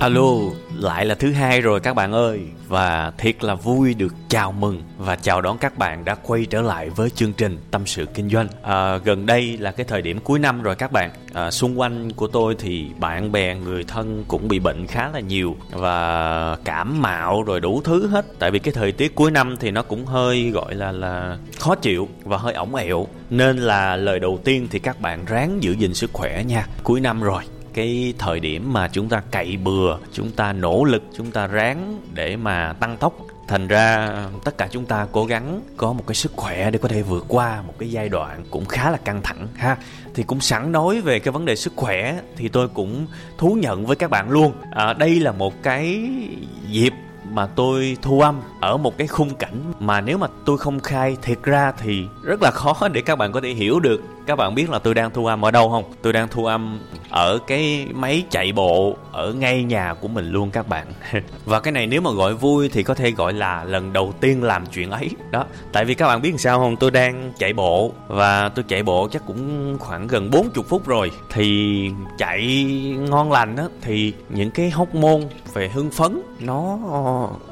Alo, lại là thứ hai rồi các bạn ơi. Và thiệt là vui được chào mừng và chào đón các bạn đã quay trở lại với chương trình tâm sự kinh doanh. À, gần đây là cái thời điểm cuối năm rồi các bạn. À, xung quanh của tôi thì bạn bè người thân cũng bị bệnh khá là nhiều và cảm mạo rồi đủ thứ hết. Tại vì cái thời tiết cuối năm thì nó cũng hơi gọi là là khó chịu và hơi ổng ẹo. Nên là lời đầu tiên thì các bạn ráng giữ gìn sức khỏe nha. Cuối năm rồi cái thời điểm mà chúng ta cậy bừa chúng ta nỗ lực chúng ta ráng để mà tăng tốc. Thành ra tất cả chúng ta cố gắng có một cái sức khỏe để có thể vượt qua một cái giai đoạn cũng khá là căng thẳng ha. Thì cũng sẵn nói về cái vấn đề sức khỏe thì tôi cũng thú nhận với các bạn luôn. À, đây là một cái dịp mà tôi thu âm ở một cái khung cảnh mà nếu mà tôi không khai thiệt ra thì rất là khó để các bạn có thể hiểu được các bạn biết là tôi đang thu âm ở đâu không? Tôi đang thu âm ở cái máy chạy bộ ở ngay nhà của mình luôn các bạn. Và cái này nếu mà gọi vui thì có thể gọi là lần đầu tiên làm chuyện ấy. Đó, tại vì các bạn biết sao không? Tôi đang chạy bộ và tôi chạy bộ chắc cũng khoảng gần 40 phút rồi. Thì chạy ngon lành á, thì những cái hóc môn về hưng phấn nó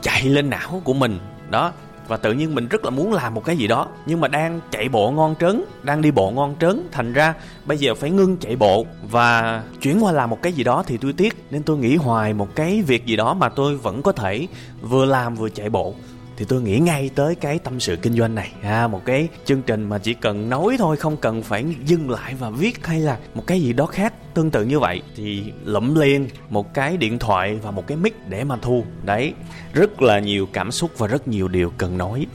chạy lên não của mình. Đó và tự nhiên mình rất là muốn làm một cái gì đó nhưng mà đang chạy bộ ngon trớn đang đi bộ ngon trớn. Thành ra bây giờ phải ngưng chạy bộ và chuyển qua làm một cái gì đó thì tôi tiếc. Nên tôi nghĩ hoài một cái việc gì đó mà tôi vẫn có thể vừa làm vừa chạy bộ. Thì tôi nghĩ ngay tới cái tâm sự kinh doanh này. À, một cái chương trình mà chỉ cần nói thôi không cần phải dừng lại và viết hay là một cái gì đó khác tương tự như vậy thì lụm liền một cái điện thoại và một cái mic để mà thu. Đấy, rất là nhiều cảm xúc và rất nhiều điều cần nói.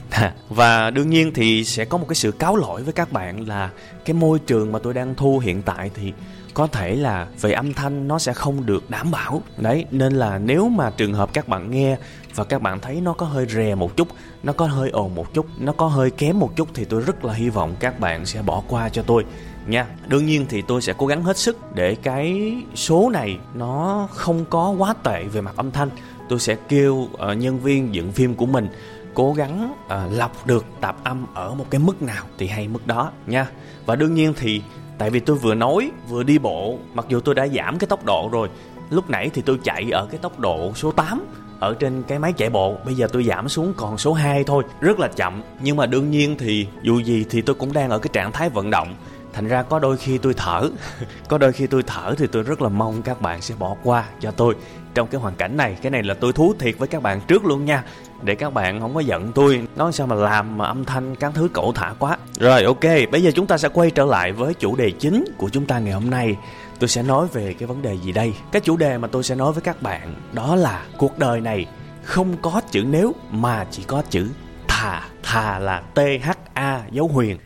Và đương nhiên thì sẽ có một cái sự cáo lỗi với các bạn là cái môi trường mà tôi đang thu hiện tại thì có thể là về âm thanh nó sẽ không được đảm bảo. Đấy, nên là nếu mà trường hợp các bạn nghe và các bạn thấy nó có hơi rè một chút, nó có hơi ồn một chút, nó có hơi kém một chút thì tôi rất là hy vọng các bạn sẽ bỏ qua cho tôi nha. Đương nhiên thì tôi sẽ cố gắng hết sức để cái số này nó không có quá tệ về mặt âm thanh. Tôi sẽ kêu uh, nhân viên dựng phim của mình cố gắng uh, lọc được tạp âm ở một cái mức nào thì hay mức đó nha. Và đương nhiên thì tại vì tôi vừa nói vừa đi bộ mặc dù tôi đã giảm cái tốc độ rồi lúc nãy thì tôi chạy ở cái tốc độ số 8 ở trên cái máy chạy bộ bây giờ tôi giảm xuống còn số 2 thôi rất là chậm. Nhưng mà đương nhiên thì dù gì thì tôi cũng đang ở cái trạng thái vận động thành ra có đôi khi tôi thở. Có đôi khi tôi thở thì tôi rất là mong các bạn sẽ bỏ qua cho tôi. Trong cái hoàn cảnh này, cái này là tôi thú thiệt với các bạn trước luôn nha. Để các bạn không có giận tôi, nói sao mà làm mà âm thanh các thứ cẩu thả quá. Rồi, ok, bây giờ chúng ta sẽ quay trở lại với chủ đề chính của chúng ta ngày hôm nay. Tôi sẽ nói về cái vấn đề gì đây? Cái chủ đề mà tôi sẽ nói với các bạn đó là cuộc đời này không có chữ nếu mà chỉ có chữ thà. Thà là t h a dấu huyền.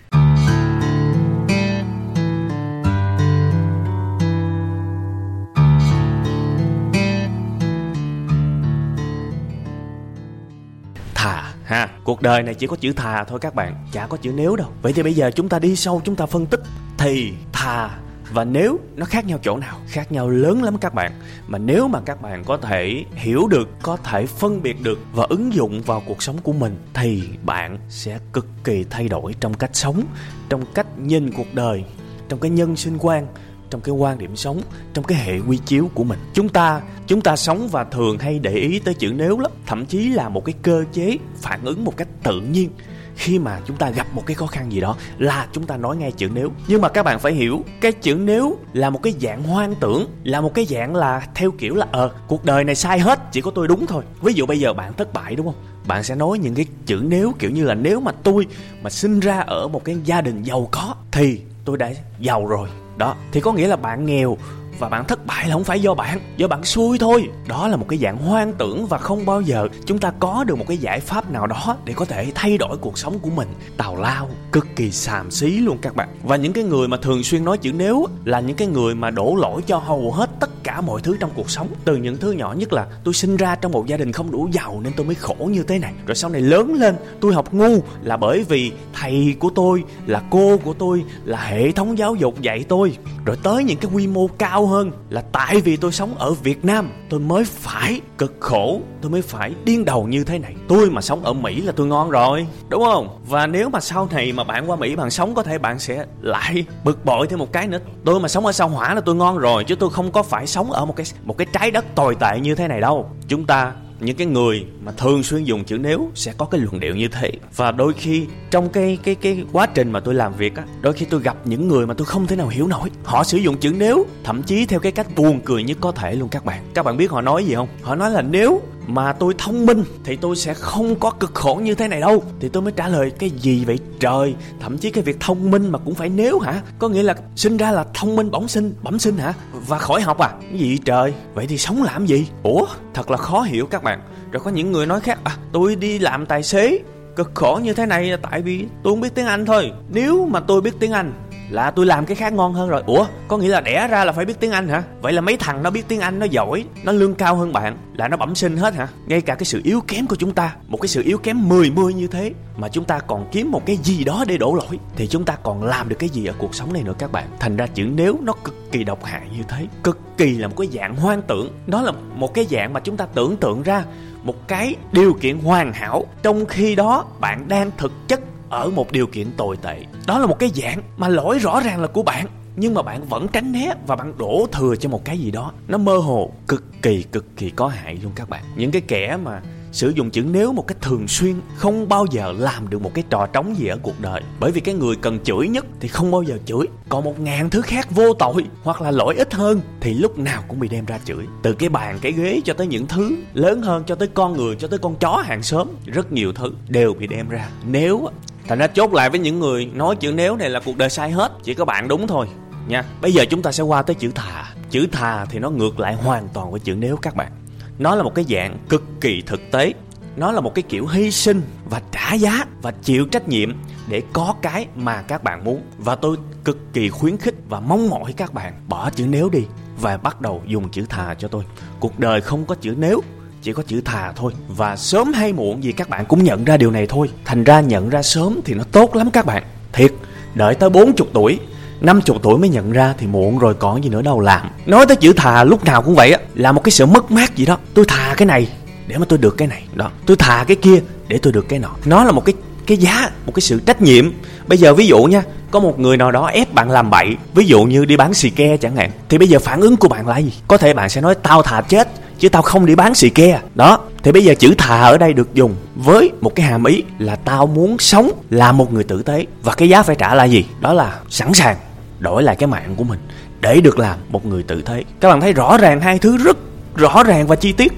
Ha. Cuộc đời này chỉ có chữ thà thôi các bạn, chả có chữ nếu đâu. Vậy thì bây giờ chúng ta đi sâu, chúng ta phân tích thì, thà và nếu nó khác nhau chỗ nào? Khác nhau lớn lắm các bạn. Mà nếu mà các bạn có thể hiểu được, có thể phân biệt được và ứng dụng vào cuộc sống của mình thì bạn sẽ cực kỳ thay đổi trong cách sống, trong cách nhìn cuộc đời, trong cái nhân sinh quan trong cái quan điểm sống, trong cái hệ quy chiếu của mình. Chúng ta chúng ta sống và thường hay để ý tới chữ nếu lắm, thậm chí là một cái cơ chế phản ứng một cách tự nhiên. Khi mà chúng ta gặp một cái khó khăn gì đó là chúng ta nói ngay chữ nếu. Nhưng mà các bạn phải hiểu, cái chữ nếu là một cái dạng hoang tưởng, là một cái dạng là theo kiểu là ờ cuộc đời này sai hết, chỉ có tôi đúng thôi. Ví dụ bây giờ bạn thất bại đúng không? Bạn sẽ nói những cái chữ nếu, kiểu như là nếu mà tôi mà sinh ra ở một cái gia đình giàu có thì tôi đã giàu rồi đó thì có nghĩa là bạn nghèo và bạn thất bại là không phải do bạn do bạn xui thôi. Đó là một cái dạng hoang tưởng và không bao giờ chúng ta có được một cái giải pháp nào đó để có thể thay đổi cuộc sống của mình. Tào lao, cực kỳ xàm xí luôn các bạn. Và những cái người mà thường xuyên nói chữ nếu là những cái người mà đổ lỗi cho hầu hết tất cả mọi thứ trong cuộc sống. Từ những thứ nhỏ nhất là tôi sinh ra trong một gia đình không đủ giàu nên tôi mới khổ như thế này. Rồi sau này lớn lên, tôi học ngu là bởi vì thầy của tôi, là cô của tôi, là hệ thống giáo dục dạy tôi. Rồi tới những cái quy mô cao hơn là tại vì tôi sống ở Việt Nam, tôi mới phải cực khổ, tôi mới phải điên đầu như thế này. Tôi mà sống ở Mỹ là tôi ngon rồi, đúng không? Và nếu mà sau này mà bạn qua Mỹ bạn sống, có thể bạn sẽ lại bực bội thêm một cái nữa. Tôi mà sống ở sao hỏa là tôi ngon rồi, chứ tôi không có phải sống ở một cái một cái trái đất tồi tệ như thế này đâu. Chúng ta những cái người mà thường xuyên dùng chữ nếu sẽ có cái luận điệu như thế. Và đôi khi trong cái cái cái quá trình mà tôi làm việc á, đôi khi tôi gặp những người mà tôi không thể nào hiểu nổi. Họ sử dụng chữ nếu, thậm chí theo cái cách buồn cười nhất có thể luôn các bạn. Các bạn biết họ nói gì không? Họ nói là nếu mà tôi thông minh thì tôi sẽ không có cực khổ như thế này đâu. Thì tôi mới trả lời, cái gì vậy trời? Thậm chí cái việc thông minh mà cũng phải nếu hả? Có nghĩa là sinh ra là thông minh bẩm sinh bẩm sinh hả? Và khỏi học à? Cái gì trời? Vậy thì sống làm gì? Ủa, thật là khó hiểu các bạn. Rồi có những người nói khác à tôi đi làm tài xế, cực khổ như thế này là tại vì tôi không biết tiếng anh thôi. Nếu mà tôi biết tiếng anh là tôi làm cái khác ngon hơn rồi. Ủa, có nghĩa là đẻ ra là phải biết tiếng anh hả? Vậy là mấy thằng nó biết tiếng anh nó giỏi, nó lương cao hơn bạn, là nó bẩm sinh hết hả? Ngay cả cái sự yếu kém của chúng ta, một cái sự yếu kém 10 mươi như thế, mà chúng ta còn kiếm một cái gì đó để đổ lỗi, thì chúng ta còn làm được cái gì ở cuộc sống này nữa các bạn? Thành ra chữ nếu nó cực kỳ độc hại như thế, cực kỳ là một cái dạng hoang tưởng. Nó là một cái dạng mà chúng ta tưởng tượng ra một cái điều kiện hoàn hảo, trong khi đó bạn đang thực chất ở một điều kiện tồi tệ. Đó là một cái dạng mà lỗi rõ ràng là của bạn, nhưng mà bạn vẫn tránh né và bạn đổ thừa cho một cái gì đó. Nó mơ hồ, cực kỳ cực kỳ có hại luôn các bạn. Những cái kẻ mà sử dụng chữ nếu một cách thường xuyên không bao giờ làm được một cái trò trống gì ở cuộc đời. Bởi vì cái người cần chửi nhất thì không bao giờ chửi. Còn một ngàn thứ khác vô tội hoặc là lỗi ít hơn thì lúc nào cũng bị đem ra chửi. Từ cái bàn, cái ghế cho tới những thứ lớn hơn, cho tới con người, cho tới con chó hàng xóm, rất nhiều thứ đều bị đem ra. Nếu thành ra chốt lại với những người nói chữ nếu này là cuộc đời sai hết, chỉ có bạn đúng thôi. Nha, bây giờ chúng ta sẽ qua tới chữ thà chữ thà thì nó ngược lại hoàn toàn với chữ nếu các bạn. Nó là một cái dạng cực kỳ thực tế. Nó là một cái kiểu hy sinh và trả giá và chịu trách nhiệm để có cái mà các bạn muốn. Và tôi cực kỳ khuyến khích và mong mỏi các bạn bỏ chữ nếu đi và bắt đầu dùng chữ thà cho tôi. Cuộc đời không có chữ nếu chỉ có chữ thà thôi. Và sớm hay muộn gì các bạn cũng nhận ra điều này thôi. Thành ra nhận ra sớm thì nó tốt lắm các bạn. Thiệt, đợi tới 40 tuổi 50 tuổi mới nhận ra thì muộn rồi còn gì nữa đâu làm. Nói tới chữ thà lúc nào cũng vậy á, là một cái sự mất mát gì đó. Tôi thà cái này để mà tôi được cái này. Đó, tôi thà cái kia để tôi được cái nọ. Nó là một cái cái giá, một cái sự trách nhiệm. Bây giờ ví dụ nha có một người nào đó ép bạn làm bậy, ví dụ như đi bán xì ke chẳng hạn, thì bây giờ phản ứng của bạn là gì? Có thể bạn sẽ nói, tao thà chết, chứ tao không đi bán xì ke. Đó, thì bây giờ chữ thà ở đây được dùng với một cái hàm ý là tao muốn sống là một người tử tế. Và cái giá phải trả là gì? Đó là sẵn sàng đổi lại cái mạng của mình để được làm một người tử tế. Các bạn thấy rõ ràng hai thứ rất rõ ràng và chi tiết.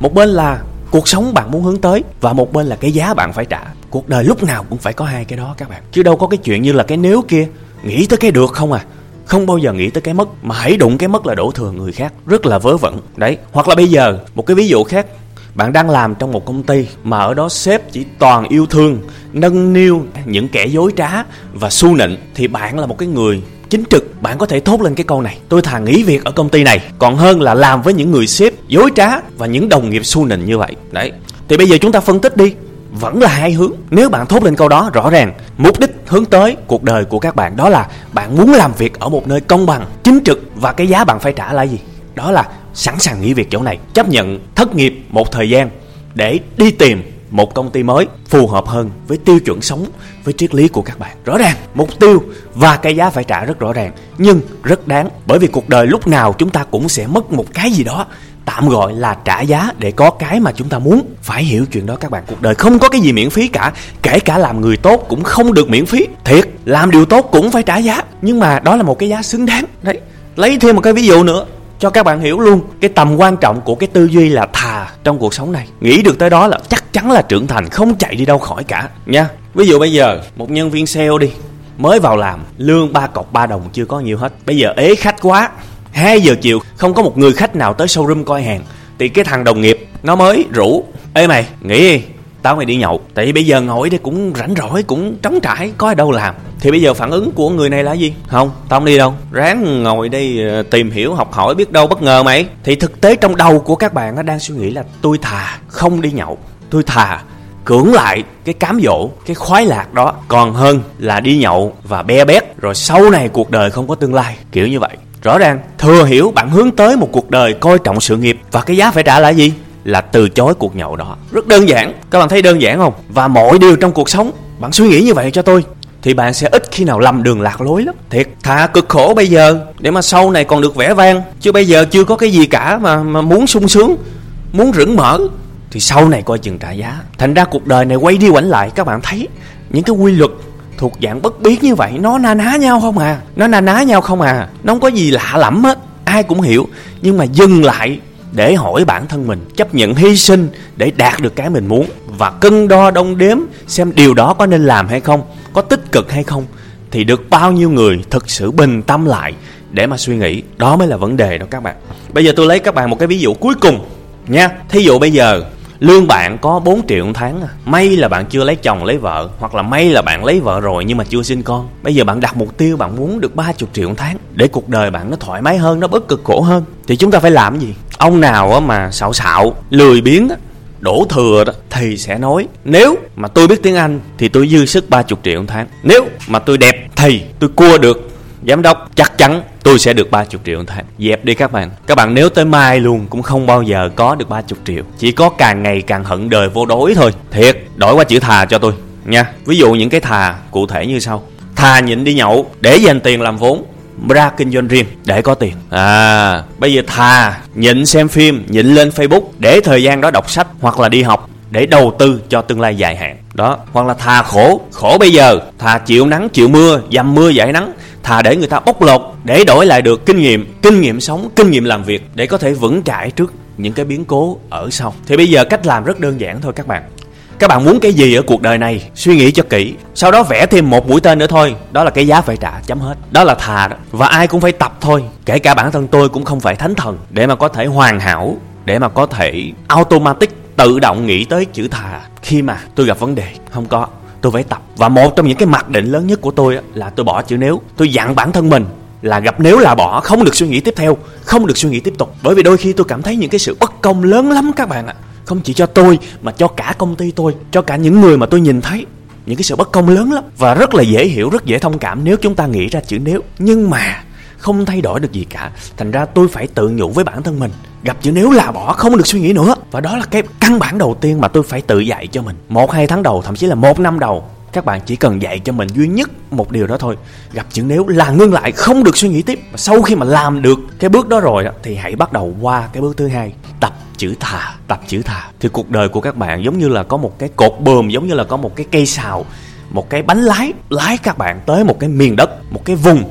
Một bên là cuộc sống bạn muốn hướng tới và một bên là cái giá bạn phải trả. Cuộc đời lúc nào cũng phải có hai cái đó các bạn. Chứ đâu có cái chuyện như là cái nếu kia, nghĩ tới cái được không à? Không bao giờ nghĩ tới cái mất, mà hãy đụng cái mất là đổ thừa người khác, rất là vớ vẩn. Đấy, hoặc là bây giờ, một cái ví dụ khác. Bạn đang làm trong một công ty mà ở đó sếp chỉ toàn yêu thương, nâng niu những kẻ dối trá và su nịnh, thì bạn là một cái người chính trực, bạn có thể thốt lên cái câu này. Tôi thà nghỉ việc ở công ty này, còn hơn là làm với những người sếp dối trá và những đồng nghiệp su nịnh như vậy. Đấy. Thì bây giờ chúng ta phân tích đi. Vẫn là hai hướng. Nếu bạn thốt lên câu đó, rõ ràng, mục đích, hướng tới cuộc đời của các bạn đó là bạn muốn làm việc ở một nơi công bằng, chính trực và cái giá bạn phải trả là gì? Đó là sẵn sàng nghỉ việc chỗ này. Chấp nhận thất nghiệp một thời gian để đi tìm một công ty mới phù hợp hơn với tiêu chuẩn sống, với triết lý của các bạn. Rõ ràng, mục tiêu và cái giá phải trả rất rõ ràng, nhưng rất đáng, bởi vì cuộc đời lúc nào chúng ta cũng sẽ mất một cái gì đó, tạm gọi là trả giá để có cái mà chúng ta muốn. Phải hiểu chuyện đó các bạn, cuộc đời không có cái gì miễn phí cả, kể cả làm người tốt cũng không được miễn phí. Thiệt, làm điều tốt cũng phải trả giá, nhưng mà đó là một cái giá xứng đáng. Đấy, lấy thêm một cái ví dụ nữa cho các bạn hiểu luôn, cái tầm quan trọng của cái tư duy là thà trong cuộc sống này. Nghĩ được tới đó là chắc chắn là trưởng thành, không chạy đi đâu khỏi cả. Nha. Ví dụ bây giờ, một nhân viên sale đi, mới vào làm, lương ba cọc ba đồng chưa có nhiều hết. Bây giờ ế khách quá 2 giờ chiều, không có một người khách nào tới showroom coi hàng. Thì cái thằng đồng nghiệp, nó mới rủ, ê mày nghĩ đi tao mày đi nhậu. Tại vì bây giờ ngồi đây cũng rảnh rỗi, cũng trống trải, có ở đâu làm. Thì bây giờ phản ứng của người này là gì? Không, tao không đi đâu. Ráng ngồi đây ờ, tìm hiểu, học hỏi, biết đâu bất ngờ mày. Thì thực tế trong đầu của các bạn nó đang suy nghĩ là tôi thà không đi nhậu. Tôi thà cưỡng lại cái cám dỗ, cái khoái lạc đó. Còn hơn là đi nhậu và be bét, rồi sau này cuộc đời không có tương lai. Kiểu như vậy. Rõ ràng, thừa hiểu bạn hướng tới một cuộc đời coi trọng sự nghiệp và cái giá phải trả là gì? Là từ chối cuộc nhậu đó. Rất đơn giản. Các bạn thấy đơn giản không? Và mọi điều trong cuộc sống, bạn suy nghĩ như vậy cho tôi, thì bạn sẽ ít khi nào lầm đường lạc lối lắm. Thiệt, thà cực khổ bây giờ, để mà sau này còn được vẻ vang. Chứ bây giờ chưa có cái gì cả mà mà muốn sung sướng, muốn rửng mở, thì sau này coi chừng trả giá. Thành ra cuộc đời này quay đi quẩn lại, các bạn thấy những cái quy luật thuộc dạng bất biến như vậy, nó na ná nhau không à? Nó na ná nhau không à? Nó không có gì lạ lẫm hết ai cũng hiểu, nhưng mà dừng lại để hỏi bản thân mình, chấp nhận hy sinh để đạt được cái mình muốn và cân đo đong đếm xem điều đó có nên làm hay không, có tích cực hay không, thì được bao nhiêu người thực sự bình tâm lại để mà suy nghĩ. Đó mới là vấn đề đó các bạn. Bây giờ tôi lấy các bạn một cái ví dụ cuối cùng nha. Thí dụ bây giờ lương bạn có 4 triệu một tháng à. may là bạn chưa lấy chồng, lấy vợ, hoặc là may là bạn lấy vợ rồi nhưng mà chưa sinh con. Bây giờ bạn đặt mục tiêu, bạn muốn được 30 triệu một tháng để cuộc đời bạn nó thoải mái hơn, nó bớt cực khổ hơn. Thì chúng ta phải làm gì? Ông nào mà xạo xạo, lười biếng đổ thừa đó, thì sẽ nói, nếu mà tôi biết tiếng anh thì tôi dư sức 30 triệu một tháng. Nếu mà tôi đẹp thì tôi cua được giám đốc, chắc chắn tôi sẽ được 30 triệu một tháng dẹp đi các bạn. Các bạn nếu tới mai luôn cũng không bao giờ có được 30 triệu. Chỉ có càng ngày càng hận đời vô đối thôi. Thiệt, đổi qua chữ thà cho tôi, nha. Ví dụ những cái thà cụ thể như sau. Thà nhịn đi nhậu, để dành tiền làm vốn, ra kinh doanh riêng, để có tiền. À bây giờ thà nhịn xem phim, nhịn lên facebook, để thời gian đó đọc sách, hoặc là đi học, để đầu tư cho tương lai dài hạn. Đó, hoặc là thà khổ khổ bây giờ. Thà chịu nắng, chịu mưa, dầm mưa giải nắng thà để người ta bóc lột, để đổi lại được kinh nghiệm kinh nghiệm sống, kinh nghiệm làm việc, để có thể vững chãi trước những cái biến cố ở sau. Thì bây giờ cách làm rất đơn giản thôi các bạn. Các bạn muốn cái gì ở cuộc đời này? Suy nghĩ cho kỹ. Sau đó vẽ thêm một mũi tên nữa thôi. Đó là cái giá phải trả, chấm hết. Đó là thà đó. Và ai cũng phải tập thôi. Kể cả bản thân tôi cũng không phải thánh thần. Để mà có thể hoàn hảo, để mà có thể automatic tự động nghĩ tới chữ thà khi mà tôi gặp vấn đề. Không có tôi phải tập. Và một trong những cái mặc định lớn nhất của tôi là tôi bỏ chữ nếu. Tôi dặn bản thân mình là gặp nếu là bỏ, không được suy nghĩ tiếp theo, không được suy nghĩ tiếp tục. Bởi vì đôi khi tôi cảm thấy những cái sự bất công lớn lắm các bạn ạ. Không chỉ cho tôi, mà cho cả công ty tôi, cho cả những người mà tôi nhìn thấy. Những cái sự bất công lớn lắm. Và rất là dễ hiểu, rất dễ thông cảm nếu chúng ta nghĩ ra chữ nếu. Nhưng mà không thay đổi được gì cả. Thành ra tôi phải tự nhủ với bản thân mình, gặp chữ nếu là bỏ, không được suy nghĩ nữa. Và đó là cái căn bản đầu tiên mà tôi phải tự dạy cho mình. Một, hai tháng đầu, thậm chí là một năm đầu, các bạn chỉ cần dạy cho mình duy nhất một điều đó thôi. Gặp chữ nếu là ngưng lại, không được suy nghĩ tiếp. Và sau khi mà làm được cái bước đó rồi thì hãy bắt đầu qua cái bước thứ hai, tập chữ thà, tập chữ thà. Thì cuộc đời của các bạn giống như là có một cái cột bờm giống như là có một cái cây xào một cái bánh lái lái các bạn tới một cái miền đất, một cái vùng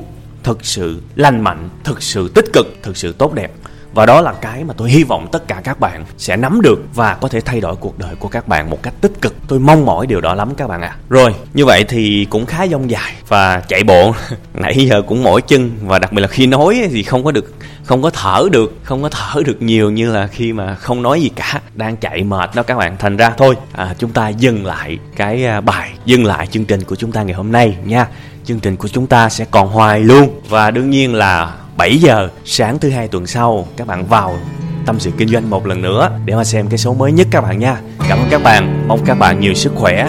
thực sự lành mạnh thực sự tích cực thực sự tốt đẹp. Và đó là cái mà tôi hy vọng tất cả các bạn sẽ nắm được và có thể thay đổi cuộc đời của các bạn một cách tích cực. Tôi mong mỏi điều đó lắm các bạn ạ. À. rồi như vậy thì cũng khá dông dài và chạy bộ. Nãy giờ cũng mỏi chân và đặc biệt là khi nói thì không có được không có thở được không có thở được nhiều như là khi mà không nói gì cả. Đang chạy mệt đó các bạn. Thành ra thôi à, chúng ta dừng lại cái à, bài dừng lại chương trình của chúng ta ngày hôm nay nha chương trình của chúng ta sẽ còn hoài luôn. Và đương nhiên là 7 giờ sáng thứ hai tuần sau, các bạn vào tâm sự kinh doanh một lần nữa để mà xem cái số mới nhất các bạn nha. Cảm ơn các bạn. Mong các bạn nhiều sức khỏe.